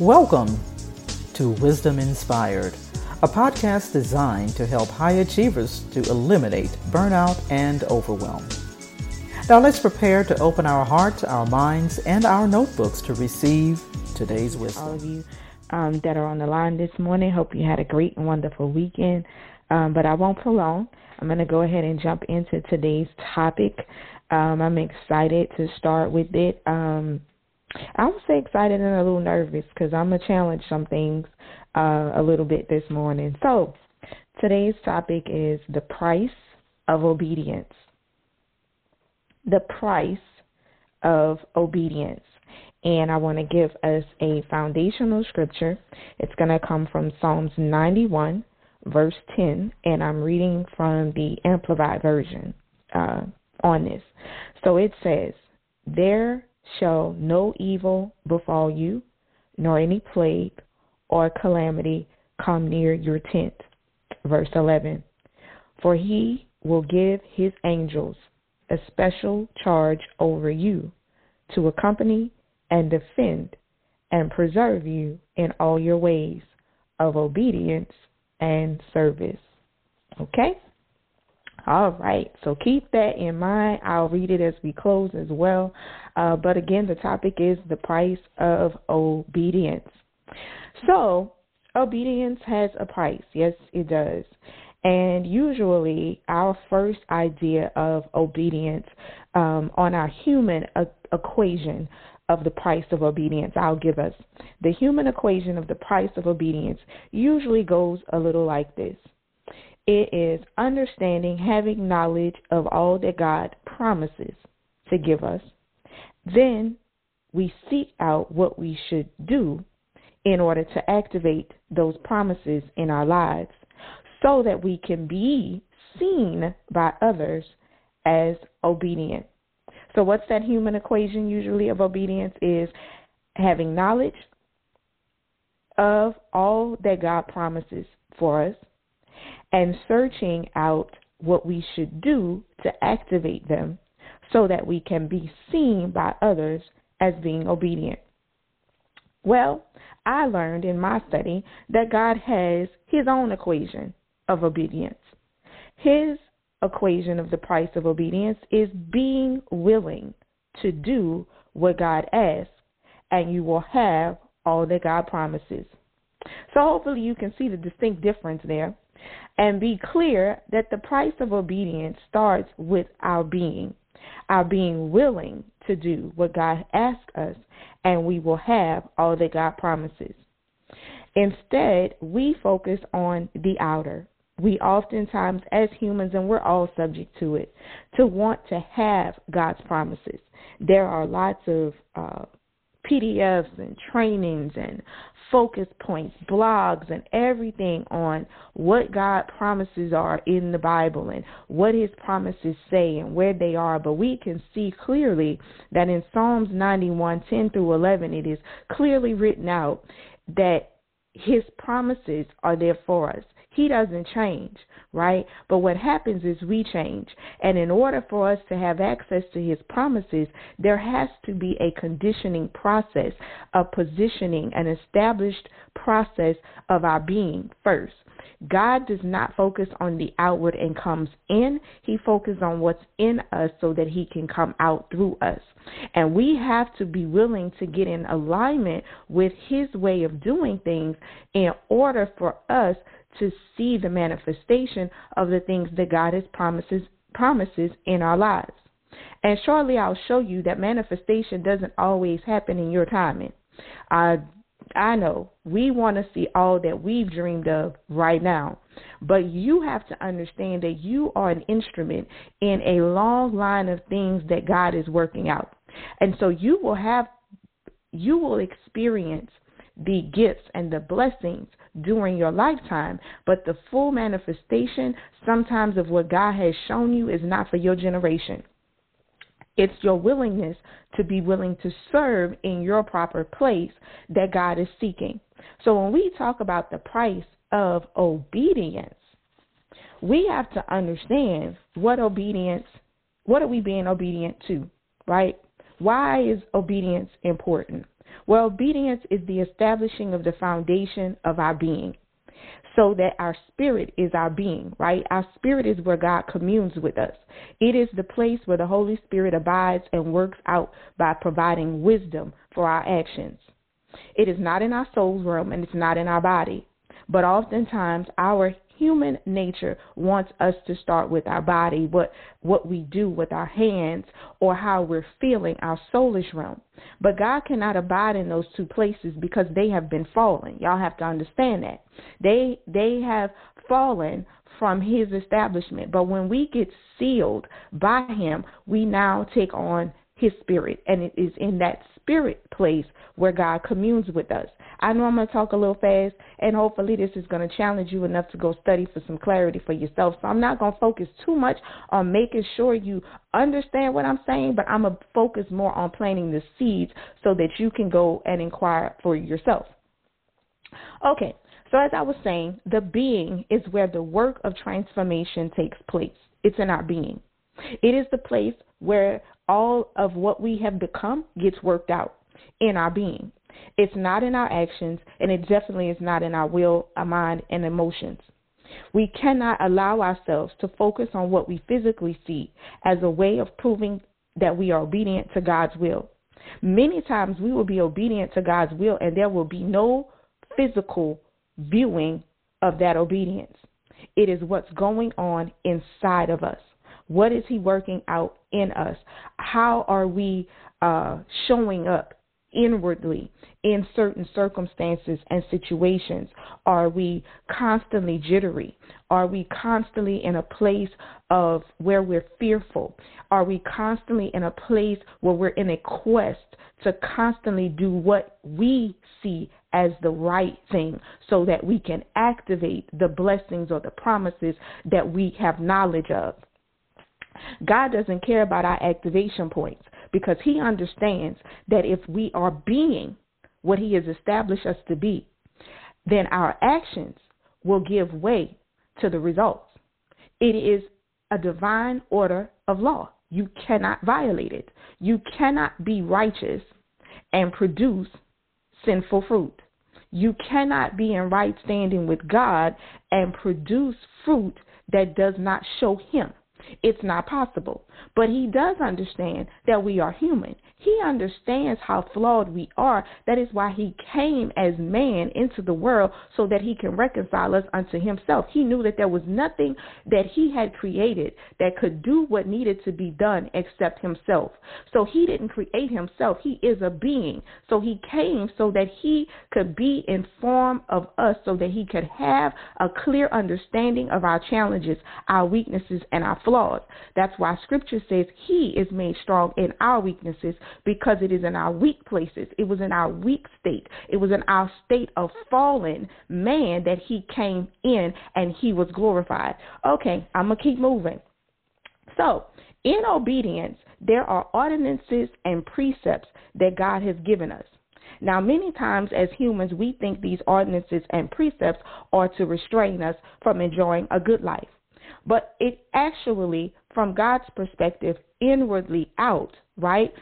Welcome to Wisdom Inspired, a podcast designed to help high achievers to eliminate burnout and overwhelm. Now let's prepare to open our hearts, our minds, and our notebooks to receive today's wisdom. All of you um, that are on the line this morning, hope you had a great and wonderful weekend. Um, but I won't prolong. I'm going to go ahead and jump into today's topic. Um, I'm excited to start with it. Um, I would say excited and a little nervous because I'm going to challenge some things uh, a little bit this morning. So, today's topic is the price of obedience the price of obedience. And I want to give us a foundational scripture. It's going to come from Psalms 91, verse 10, and I'm reading from the Amplified Version uh, on this. So it says, There shall no evil befall you, nor any plague or calamity come near your tent. Verse 11, For he will give his angels a special charge over you to accompany and defend and preserve you in all your ways of obedience and service. Okay? All right, so keep that in mind. I'll read it as we close as well. Uh, but again, the topic is the price of obedience. So, obedience has a price. Yes, it does. And usually, our first idea of obedience um, on our human equation of the price of obedience, I'll give us. The human equation of the price of obedience usually goes a little like this it is understanding, having knowledge of all that God promises to give us. Then we seek out what we should do in order to activate those promises in our lives so that we can be seen by others as obedient. So, what's that human equation usually of obedience? Is having knowledge of all that God promises for us and searching out what we should do to activate them so that we can be seen by others as being obedient. Well, I learned in my study that God has his own equation of obedience. His equation of the price of obedience is being willing to do what God asks, and you will have all that God promises. So hopefully you can see the distinct difference there and be clear that the price of obedience starts with our being, our being willing to do what God asks us, and we will have all that God promises. Instead, we focus on the outer, we oftentimes, as humans, and we're all subject to it, to want to have God's promises. There are lots of uh, PDFs and trainings and focus points, blogs, and everything on what God promises are in the Bible and what His promises say and where they are. But we can see clearly that in Psalms 91 10 through 11, it is clearly written out that His promises are there for us. He doesn't change, right? But what happens is we change. And in order for us to have access to his promises, there has to be a conditioning process, a positioning, an established process of our being first. God does not focus on the outward and comes in. He focuses on what's in us so that he can come out through us. And we have to be willing to get in alignment with his way of doing things in order for us to see the manifestation of the things that God has promises promises in our lives. And shortly I'll show you that manifestation doesn't always happen in your timing. I I know we want to see all that we've dreamed of right now, but you have to understand that you are an instrument in a long line of things that God is working out. And so you will have you will experience the gifts and the blessings during your lifetime, but the full manifestation sometimes of what God has shown you is not for your generation. It's your willingness to be willing to serve in your proper place that God is seeking. So when we talk about the price of obedience, we have to understand what obedience, what are we being obedient to, right? Why is obedience important? Well, obedience is the establishing of the foundation of our being so that our spirit is our being, right? Our spirit is where God communes with us. It is the place where the Holy Spirit abides and works out by providing wisdom for our actions. It is not in our soul's realm and it's not in our body. But oftentimes our human nature wants us to start with our body, what what we do with our hands, or how we're feeling, our soulish realm. But God cannot abide in those two places because they have been fallen. Y'all have to understand that. They they have fallen from his establishment. But when we get sealed by him, we now take on his spirit. And it is in that spirit place where God communes with us. I know I'm going to talk a little fast, and hopefully this is going to challenge you enough to go study for some clarity for yourself. So I'm not going to focus too much on making sure you understand what I'm saying, but I'm going to focus more on planting the seeds so that you can go and inquire for yourself. Okay, so as I was saying, the being is where the work of transformation takes place. It's in our being. It is the place where all of what we have become gets worked out in our being. It's not in our actions, and it definitely is not in our will, our mind, and emotions. We cannot allow ourselves to focus on what we physically see as a way of proving that we are obedient to God's will. Many times we will be obedient to God's will, and there will be no physical viewing of that obedience. It is what's going on inside of us. What is He working out in us? How are we uh, showing up inwardly in certain circumstances and situations? Are we constantly jittery? Are we constantly in a place of where we're fearful? Are we constantly in a place where we're in a quest to constantly do what we see as the right thing so that we can activate the blessings or the promises that we have knowledge of? God doesn't care about our activation points because he understands that if we are being what he has established us to be, then our actions will give way to the results. It is a divine order of law. You cannot violate it. You cannot be righteous and produce sinful fruit. You cannot be in right standing with God and produce fruit that does not show Him. It's not possible. But he does understand that we are human. He understands how flawed we are. That is why he came as man into the world so that he can reconcile us unto himself. He knew that there was nothing that he had created that could do what needed to be done except himself. So he didn't create himself. He is a being. So he came so that he could be in form of us so that he could have a clear understanding of our challenges, our weaknesses, and our flaws. That's why scripture says he is made strong in our weaknesses because it is in our weak places. It was in our weak state. It was in our state of fallen man that he came in and he was glorified. Okay, I'm going to keep moving. So, in obedience, there are ordinances and precepts that God has given us. Now, many times as humans, we think these ordinances and precepts are to restrain us from enjoying a good life. But it actually, from God's perspective, inwardly out, right?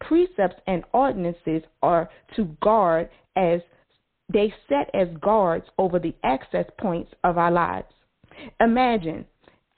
Precepts and ordinances are to guard as they set as guards over the access points of our lives. Imagine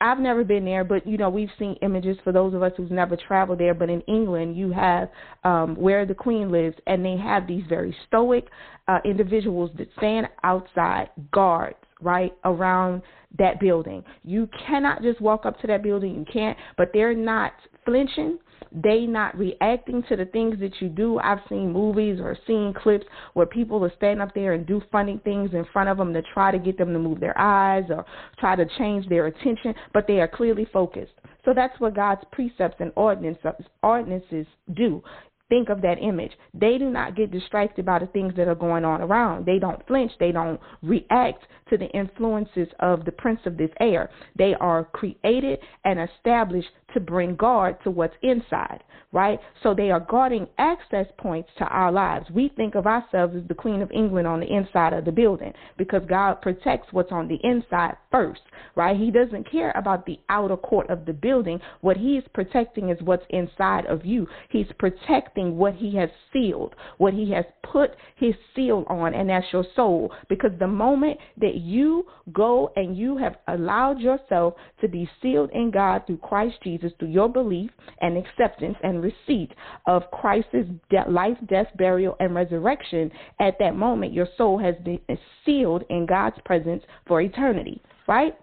I've never been there, but you know we've seen images for those of us who've never traveled there. But in England, you have um, where the Queen lives, and they have these very stoic uh, individuals that stand outside guards right around that building. You cannot just walk up to that building. You can't, but they're not flinching they not reacting to the things that you do. I've seen movies or seen clips where people will stand up there and do funny things in front of them to try to get them to move their eyes or try to change their attention, but they are clearly focused. So that's what God's precepts and ordinances do think of that image. They do not get distracted by the things that are going on around. They don't flinch. They don't react to the influences of the prince of this air. They are created and established to bring guard to what's inside, right? So they are guarding access points to our lives. We think of ourselves as the Queen of England on the inside of the building because God protects what's on the inside first, right? He doesn't care about the outer court of the building. What He is protecting is what's inside of you. He's protecting protecting what he has sealed, what he has put his seal on, and that's your soul. Because the moment that you go and you have allowed yourself to be sealed in God through Christ Jesus, through your belief and acceptance and receipt of Christ's life, death, burial, and resurrection, at that moment your soul has been sealed in God's presence for eternity, right?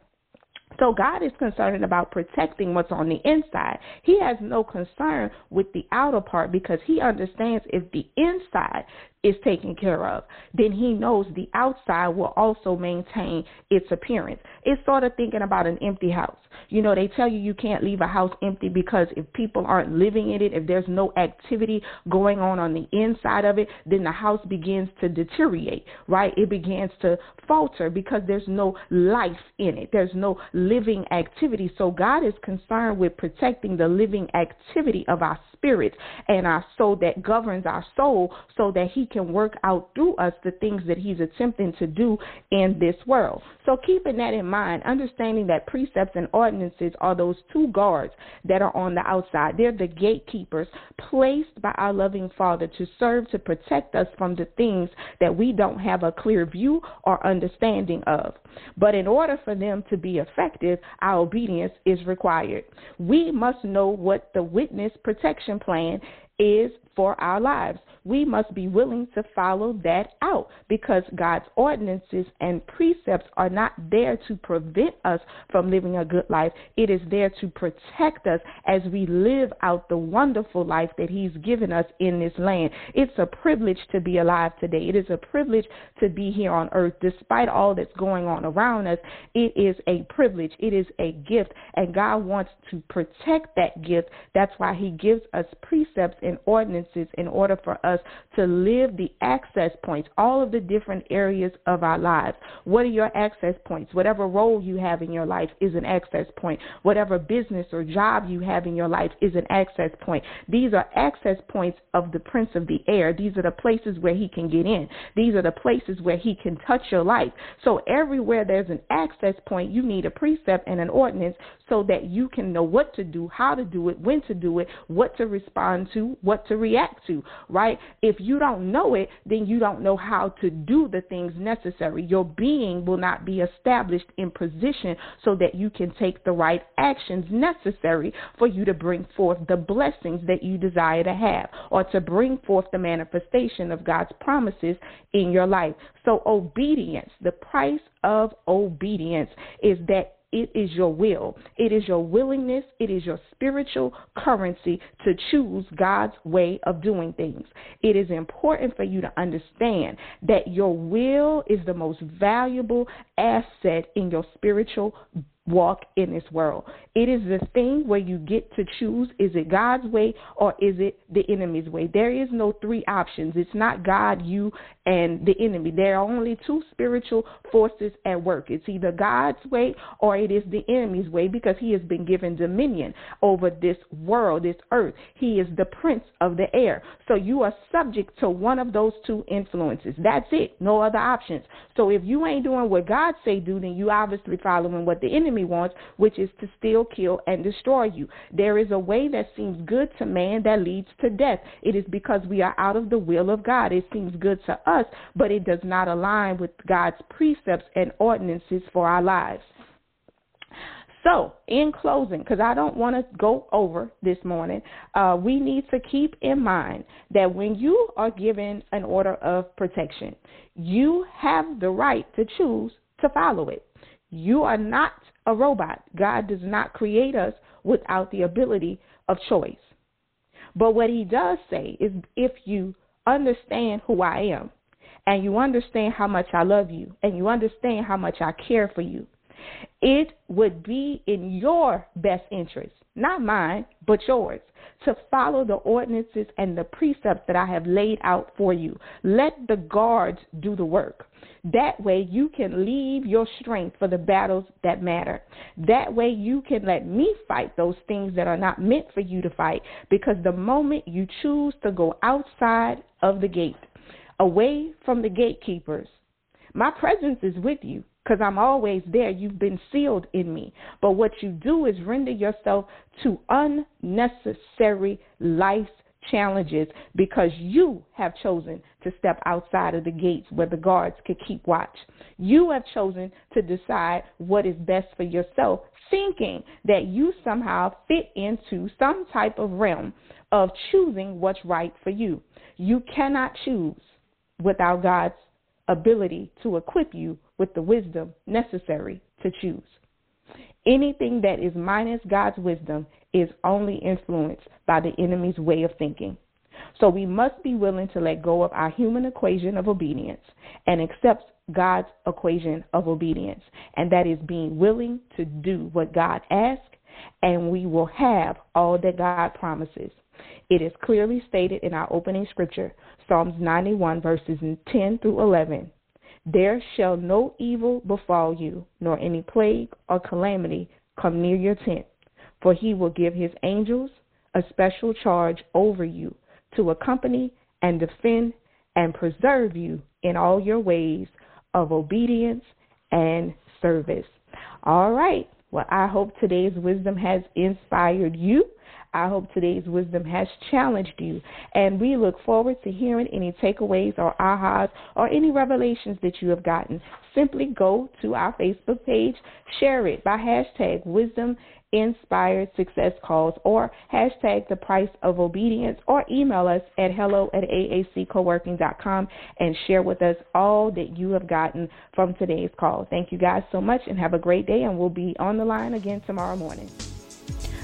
So God is concerned about protecting what's on the inside. He has no concern with the outer part because he understands if the inside is taken care of, then he knows the outside will also maintain its appearance. It's sort of thinking about an empty house. You know, they tell you you can't leave a house empty because if people aren't living in it, if there's no activity going on on the inside of it, then the house begins to deteriorate, right? It begins to falter because there's no life in it. There's no living activity. So God is concerned with protecting the living activity of our spirit and our soul that governs our soul so that he can work out through us the things that he's attempting to do in this world. So keeping that in mind, understanding that precepts and ordinances are those two guards that are on the outside. They're the gatekeepers placed by our loving Father to serve to protect us from the things that we don't have a clear view or understanding of. But in order for them to be effective, our obedience is required. We must know what the witness protection plan is for our lives. We must be willing to follow that out because God's ordinances and precepts are not there to prevent us from living a good life. It is there to protect us as we live out the wonderful life that He's given us in this land. It's a privilege to be alive today. It is a privilege to be here on earth despite all that's going on around us. It is a privilege. It is a gift and God wants to protect that gift. That's why He gives us precepts and ordinances in order for us to live the access points, all of the different areas of our lives. What are your access points? Whatever role you have in your life is an access point. Whatever business or job you have in your life is an access point. These are access points of the Prince of the Air. These are the places where he can get in. These are the places where he can touch your life. So everywhere there's an access point, you need a precept and an ordinance so that you can know what to do, how to do it, when to do it, what to respond to, what to react to, right? If you don't know it, then you don't know how to do the things necessary. Your being will not be established in position so that you can take the right actions necessary for you to bring forth the blessings that you desire to have or to bring forth the manifestation of God's promises in your life. So, obedience, the price of obedience is that it is your will. It is your willingness. It is your spiritual currency to choose God's way of doing things. It is important for you to understand that your will is the most valuable asset in your spiritual walk in this world. It is the thing where you get to choose is it God's way or is it the enemy's way? There is no three options. It's not God, you, and the enemy. There are only two spiritual forces at work. It's either God's way or it is the enemy's way because he has been given dominion over this world, this earth. He is the prince of the air. So you are subject to one of those two influences. That's it. No other options. So if you ain't doing what God say do, then you obviously following what the enemy wants, which is to steal, kill, and destroy you. There is a way that seems good to man that leads to death. It is because we are out of the will of God. It seems good to us, but it does not align with God's precepts and ordinances for our lives. So, in closing, because I don't want to go over this morning, uh, we need to keep in mind that when you are given an order of protection, you have the right to choose to follow it. You are not a robot. God does not create us without the ability of choice. But what he does say is if you understand who I am and you understand how much I love you and you understand how much I care for you, it would be in your best interest, not mine, but yours, to follow the ordinances and the precepts that I have laid out for you. Let the guards do the work. That way you can leave your strength for the battles that matter. That way you can let me fight those things that are not meant for you to fight because the moment you choose to go outside of the gate, away from the gatekeepers, my presence is with you because I'm always there. You've been sealed in me. But what you do is render yourself to unnecessary life challenges because you have chosen to step outside of the gates where the guards could keep watch. You have chosen to decide what is best for yourself, thinking that you somehow fit into some type of realm of choosing what's right for you. You cannot choose without God's ability to equip you with the wisdom necessary to choose. Anything that is minus God's wisdom is only influenced by the enemy's way of thinking. So we must be willing to let go of our human equation of obedience and accept God's equation of obedience. And that is being willing to do what God asks, and we will have all that God promises. It is clearly stated in our opening scripture, Psalms 91, verses 10 through 11. There shall no evil befall you, nor any plague or calamity come near your tent, for he will give his angels a special charge over you to accompany and defend and preserve you in all your ways of obedience and service. All right. Well, I hope today's wisdom has inspired you. I hope today's wisdom has challenged you. And we look forward to hearing any takeaways or ahas or any revelations that you have gotten. Simply go to our Facebook page, share it by hashtag wisdom inspired success calls or hashtag the price of obedience or email us at hello at aaccoworking.com and share with us all that you have gotten from today's call. Thank you guys so much and have a great day and we'll be on the line again tomorrow morning.